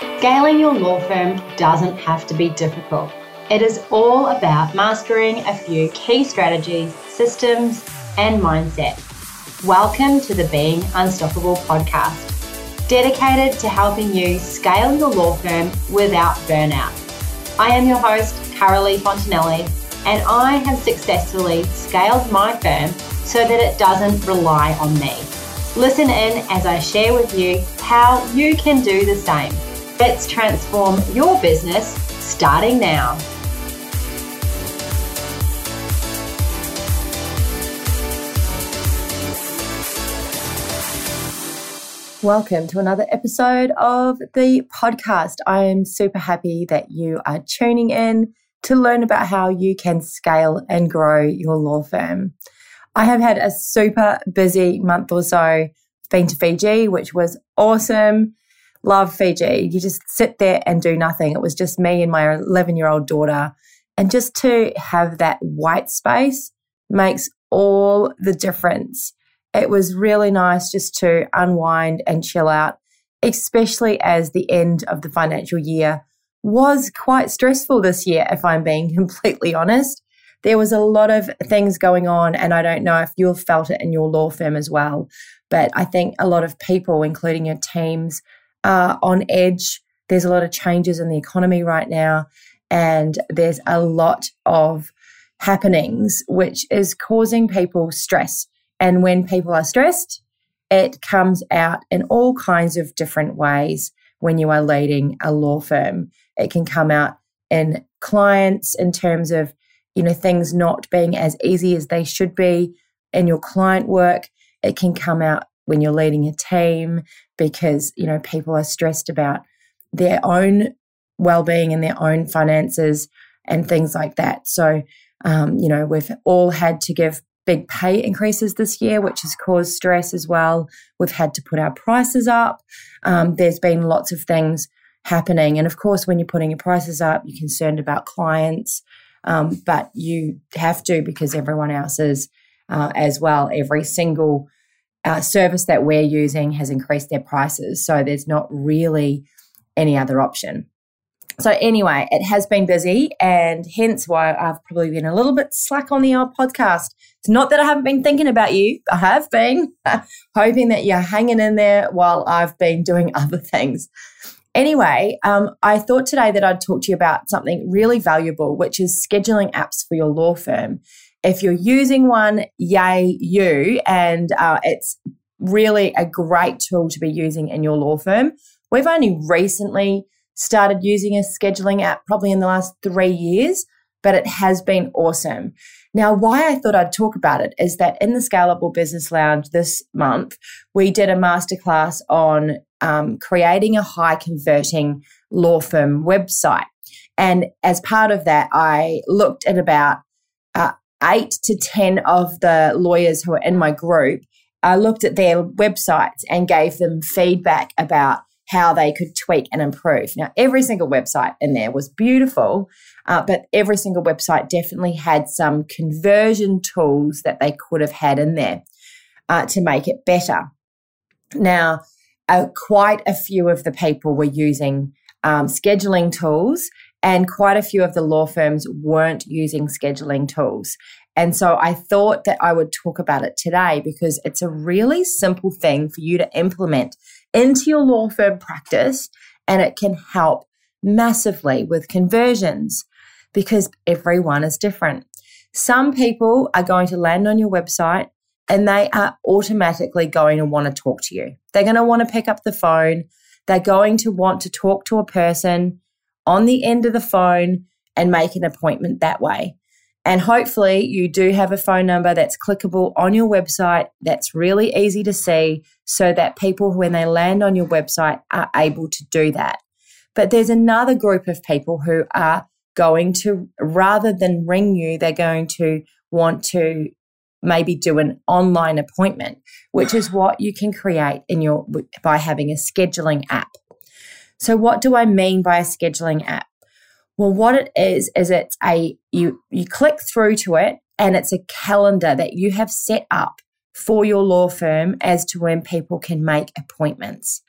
Scaling your law firm doesn't have to be difficult. It is all about mastering a few key strategies, systems, and mindset. Welcome to the Being Unstoppable podcast, dedicated to helping you scale your law firm without burnout. I am your host, Carolee Fontanelli, and I have successfully scaled my firm so that it doesn't rely on me. Listen in as I share with you how you can do the same. Let's transform your business starting now. Welcome to another episode of the podcast. I am super happy that you are tuning in to learn about how you can scale and grow your law firm. I have had a super busy month or so. Been to Fiji, which was awesome. Love Fiji. You just sit there and do nothing. It was just me and my 11 year old daughter. And just to have that white space makes all the difference it was really nice just to unwind and chill out, especially as the end of the financial year was quite stressful this year, if I'm being completely honest. There was a lot of things going on, and I don't know if you've felt it in your law firm as well. But I think a lot of people, including your teams, are on edge. There's a lot of changes in the economy right now, and there's a lot of happenings which is causing people stress. And when people are stressed, it comes out in all kinds of different ways when you are leading a law firm. It can come out in clients in terms of, you know, things not being as easy as they should be in your client work. It can come out when you're leading a team because, you know, people are stressed about their own well-being and their own finances and things like that. So, um, you know, we've all had to give big pay increases this year, which has caused stress as well. We've had to put our prices up. Um, there's been lots of things happening. And of course, when you're putting your prices up, you're concerned about clients, um, but you have to because everyone else is uh, as well. Every single uh, service that we're using has increased their prices. So there's not really any other option. So, anyway, it has been busy, and hence why I've probably been a little bit slack on the old podcast. It's not that I haven't been thinking about you, I have been hoping that you're hanging in there while I've been doing other things. Anyway, um, I thought today that I'd talk to you about something really valuable, which is scheduling apps for your law firm. If you're using one, yay, you, and uh, it's really a great tool to be using in your law firm. We've only recently started using a scheduling app probably in the last three years, but it has been awesome. Now, why I thought I'd talk about it is that in the Scalable Business Lounge this month, we did a masterclass on um, creating a high converting law firm website. And as part of that, I looked at about eight to 10 of the lawyers who are in my group. I looked at their websites and gave them feedback about how they could tweak and improve. Now, every single website in there was beautiful, uh, but every single website definitely had some conversion tools that they could have had in there uh, to make it better. Now, uh, quite a few of the people were using um, scheduling tools, and quite a few of the law firms weren't using scheduling tools. And so I thought that I would talk about it today because it's a really simple thing for you to implement into your law firm practice and it can help massively with conversions because everyone is different. Some people are going to land on your website and they are automatically going to want to talk to you. They're going to want to pick up the phone. They're going to want to talk to a person on the end of the phone and make an appointment that way. And hopefully, you do have a phone number that's clickable on your website that's really easy to see so that people, when they land on your website, are able to do that. But there's another group of people who are going to, rather than ring you, they're going to want to maybe do an online appointment, which is what you can create in your by having a scheduling app. So what do I mean by a scheduling app? Well, what it is is it's a you you click through to it and it's a calendar that you have set up for your law firm as to when people can make appointments.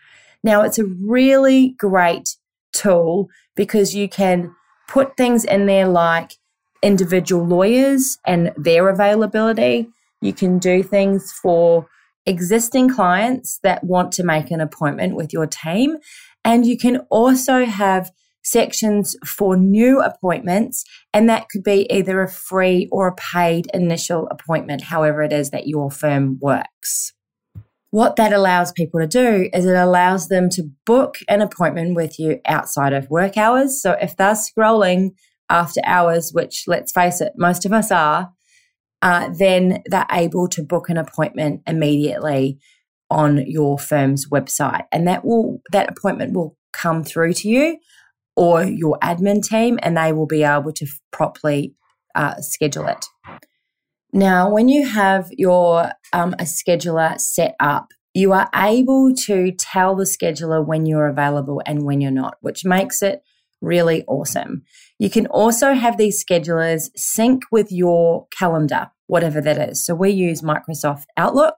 Now, it's a really great tool because you can put things in there like individual lawyers and their availability. You can do things for existing clients that want to make an appointment with your team. And you can also have sections for new appointments, and that could be either a free or a paid initial appointment, however it is that your firm works. What that allows people to do is it allows them to book an appointment with you outside of work hours. So if they're scrolling after hours, which let's face it, most of us are, uh, then they're able to book an appointment immediately on your firm's website, and that will that appointment will come through to you or your admin team, and they will be able to properly uh, schedule it. Now, when you have your um, a scheduler set up, you are able to tell the scheduler when you're available and when you're not, which makes it really awesome. You can also have these schedulers sync with your calendar, whatever that is. So we use Microsoft Outlook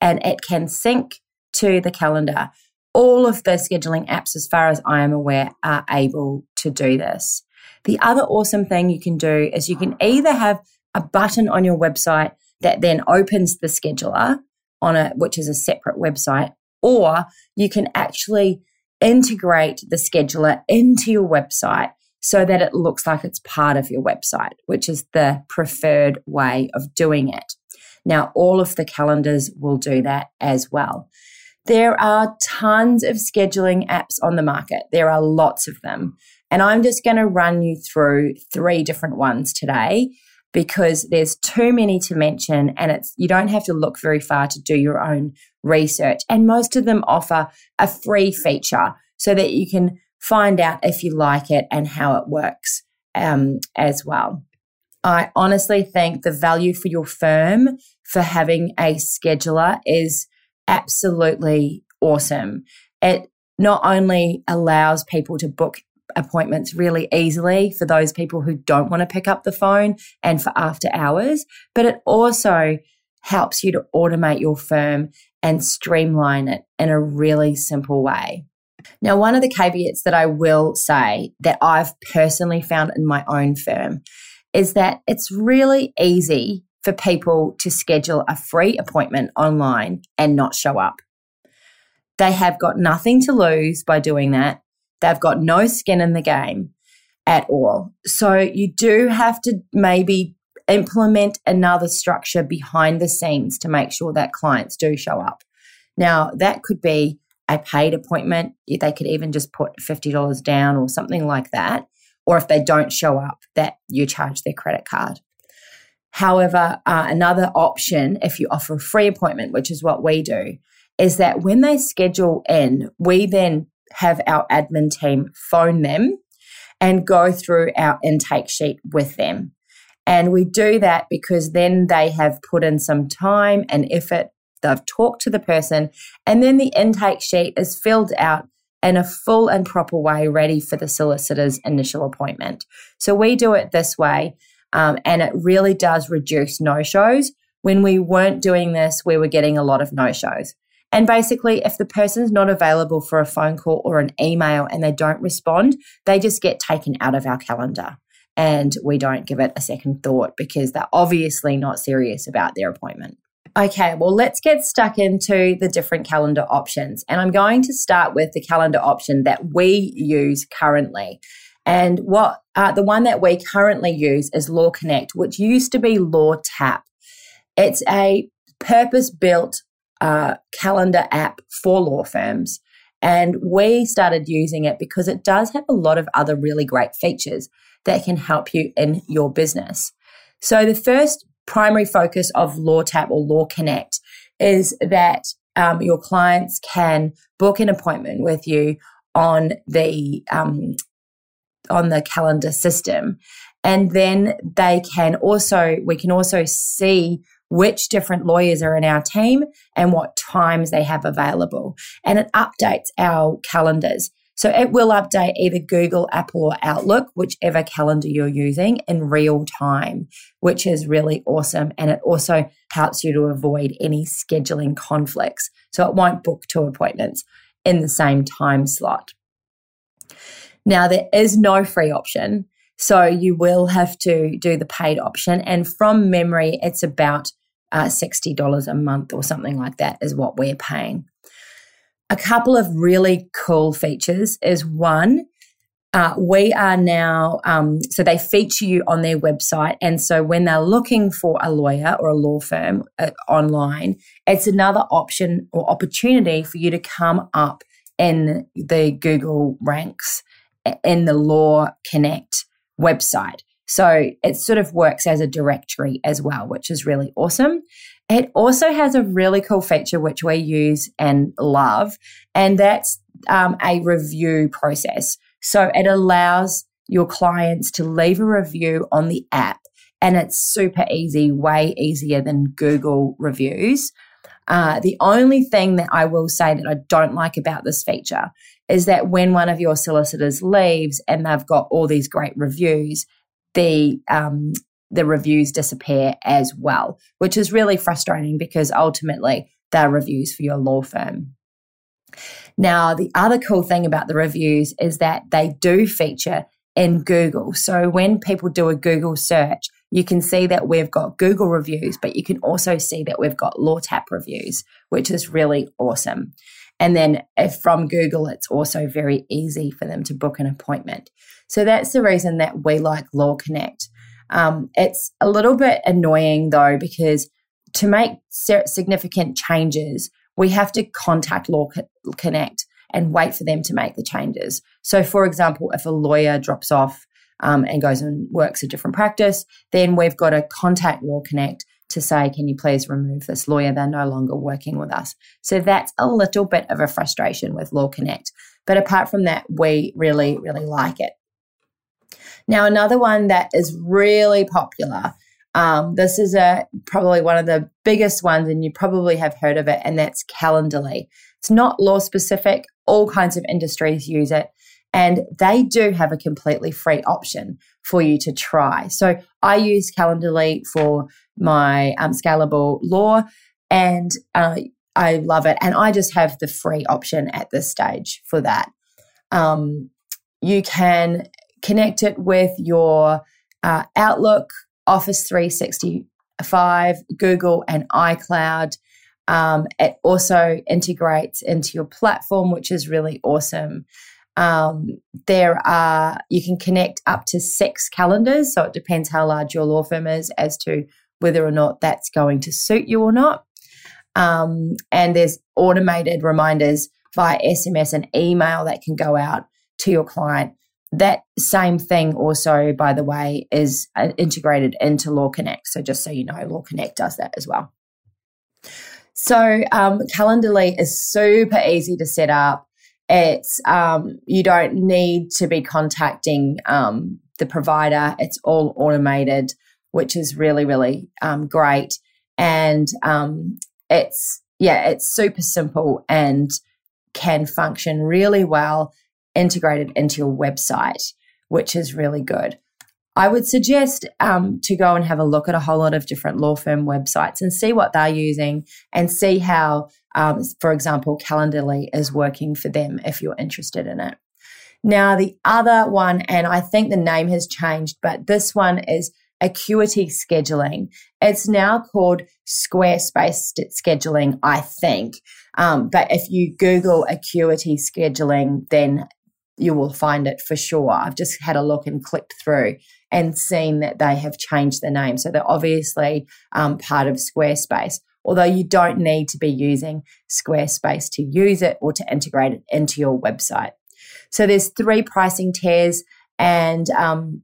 and it can sync to the calendar. All of the scheduling apps, as far as I am aware, are able to do this. The other awesome thing you can do is you can either have a button on your website that then opens the scheduler on it, which is a separate website, or you can actually integrate the scheduler into your website so that it looks like it's part of your website, which is the preferred way of doing it. Now, all of the calendars will do that as well. There are tons of scheduling apps on the market. There are lots of them. And I'm just going to run you through three different ones today because there's too many to mention and it's you don't have to look very far to do your own research and most of them offer a free feature so that you can find out if you like it and how it works um, as well. I honestly think the value for your firm for having a scheduler is absolutely awesome. It not only allows people to book appointments really easily for those people who don't want to pick up the phone and for after hours, but it also helps you to automate your firm and streamline it in a really simple way. Now, one of the caveats that I will say that I've personally found in my own firm is that it's really easy for people to schedule a free appointment online and not show up. They have got nothing to lose by doing that. They've got no skin in the game at all. So you do have to maybe implement another structure behind the scenes to make sure that clients do show up. Now, that could be a paid appointment. They could even just put $50 down or something like that. Or if they don't show up, that you charge their credit card. However, uh, another option, if you offer a free appointment, which is what we do, is that when they schedule in, we then have our admin team phone them and go through our intake sheet with them. And we do that because then they have put in some time and effort. They've talked to the person, and then the intake sheet is filled out in a full and proper way, ready for the solicitor's initial appointment. So we do it this way, um, and it really does reduce no shows. When we weren't doing this, we were getting a lot of no shows. And basically, if the person's not available for a phone call or an email and they don't respond, they just get taken out of our calendar. And we don't give it a second thought because they're obviously not serious about their appointment. Okay, well, let's get stuck into the different calendar options. And I'm going to start with the calendar option that we use currently. And what uh, the one that we currently use is Law Connect, which used to be Law Tap. It's a purpose built uh, calendar app for law firms. And we started using it because it does have a lot of other really great features that can help you in your business. So, the first primary focus of LawTap or Law Connect is that um, your clients can book an appointment with you on the um, on the calendar system, and then they can also we can also see which different lawyers are in our team and what times they have available. And it updates our calendars. So it will update either Google, Apple, or Outlook, whichever calendar you're using in real time, which is really awesome. And it also helps you to avoid any scheduling conflicts. So it won't book two appointments in the same time slot. Now, there is no free option. So you will have to do the paid option. And from memory, it's about uh, $60 a month or something like that is what we're paying. A couple of really cool features is one, uh, we are now, um, so they feature you on their website. And so when they're looking for a lawyer or a law firm uh, online, it's another option or opportunity for you to come up in the Google ranks in the Law Connect website. So it sort of works as a directory as well, which is really awesome. It also has a really cool feature which we use and love, and that's um, a review process. So it allows your clients to leave a review on the app and it's super easy, way easier than Google reviews. Uh, the only thing that I will say that I don't like about this feature is that when one of your solicitors leaves and they've got all these great reviews, the um, the reviews disappear as well, which is really frustrating because ultimately they're reviews for your law firm. Now, the other cool thing about the reviews is that they do feature in Google. So when people do a Google search, you can see that we've got Google reviews, but you can also see that we've got LawTap reviews, which is really awesome. And then from Google, it's also very easy for them to book an appointment. So that's the reason that we like Law Connect. Um, it's a little bit annoying though, because to make significant changes, we have to contact Law Connect and wait for them to make the changes. So, for example, if a lawyer drops off um, and goes and works a different practice, then we've got to contact Law Connect to say, can you please remove this lawyer? They're no longer working with us. So that's a little bit of a frustration with Law Connect. But apart from that, we really, really like it. Now, another one that is really popular um, this is a probably one of the biggest ones, and you probably have heard of it, and that's Calendly. It's not law specific; all kinds of industries use it, and they do have a completely free option for you to try. So I use Calendly for my um, scalable law, and uh, I love it. And I just have the free option at this stage for that. Um, you can connect it with your uh, Outlook Office 365, Google, and iCloud. Um, it also integrates into your platform, which is really awesome. Um, there are, you can connect up to six calendars. So it depends how large your law firm is as to whether or not that's going to suit you or not. Um, and there's automated reminders via SMS and email that can go out to your client that same thing also, by the way, is uh, integrated into Law Connect. So just so you know, Law Connect does that as well. So um, is super easy to set up. It's um, you don't need to be contacting um, the provider. It's all automated, which is really really um, great. And um, it's yeah, it's super simple and can function really well integrated into your website, which is really good. I would suggest um, to go and have a look at a whole lot of different law firm websites and see what they're using and see how, um, for example, Calendly is working for them if you're interested in it. Now, the other one, and I think the name has changed, but this one is Acuity Scheduling. It's now called Squarespace Scheduling, I think. Um, but if you Google Acuity Scheduling, then you will find it for sure. I've just had a look and clicked through and seen that they have changed the name. So they're obviously um, part of Squarespace, although you don't need to be using Squarespace to use it or to integrate it into your website. So there's three pricing tiers and um,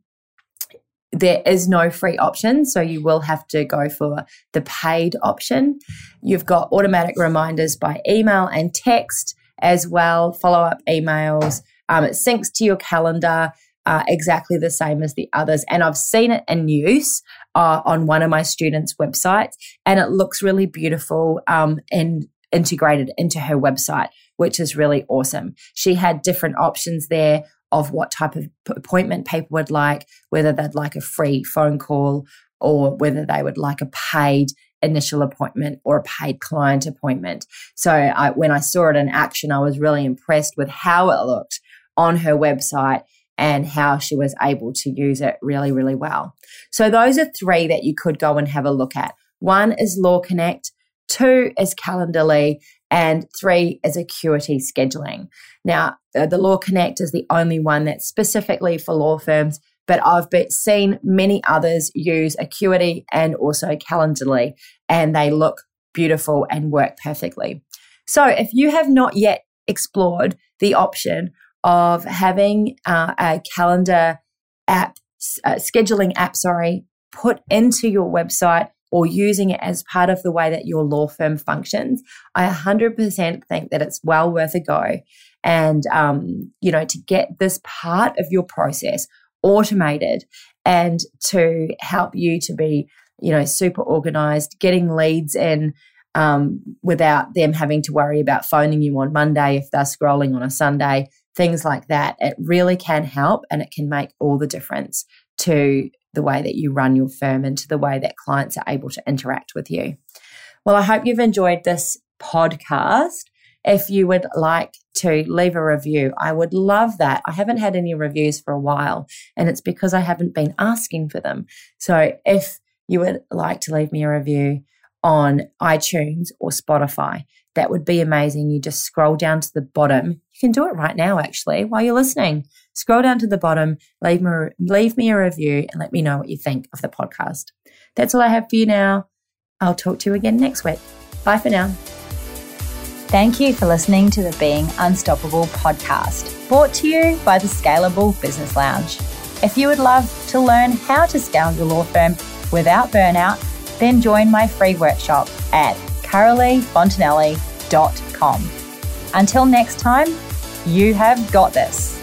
there is no free option, so you will have to go for the paid option. You've got automatic reminders by email and text as well, follow up emails, um, it syncs to your calendar uh, exactly the same as the others. And I've seen it in use uh, on one of my students' websites, and it looks really beautiful um, and integrated into her website, which is really awesome. She had different options there of what type of appointment people would like, whether they'd like a free phone call or whether they would like a paid initial appointment or a paid client appointment. So I, when I saw it in action, I was really impressed with how it looked on her website and how she was able to use it really, really well. So those are three that you could go and have a look at. One is Law Connect, two is Calendly, and three is Acuity Scheduling. Now, uh, the Law Connect is the only one that's specifically for law firms, but I've seen many others use Acuity and also Calendly, and they look beautiful and work perfectly. So, if you have not yet explored the option of having uh, a calendar app, uh, scheduling app, sorry, put into your website or using it as part of the way that your law firm functions, I 100% think that it's well worth a go. And, um, you know, to get this part of your process automated and to help you to be, you know, super organized, getting leads in um, without them having to worry about phoning you on Monday if they're scrolling on a Sunday, things like that. It really can help and it can make all the difference to the way that you run your firm and to the way that clients are able to interact with you. Well, I hope you've enjoyed this podcast. If you would like to leave a review, I would love that. I haven't had any reviews for a while, and it's because I haven't been asking for them. So if you would like to leave me a review on iTunes or Spotify, that would be amazing. You just scroll down to the bottom. You can do it right now, actually, while you're listening. Scroll down to the bottom, leave me, leave me a review, and let me know what you think of the podcast. That's all I have for you now. I'll talk to you again next week. Bye for now. Thank you for listening to the Being Unstoppable podcast, brought to you by the Scalable Business Lounge. If you would love to learn how to scale your law firm without burnout, then join my free workshop at caroleefontanelli.com. Until next time, you have got this.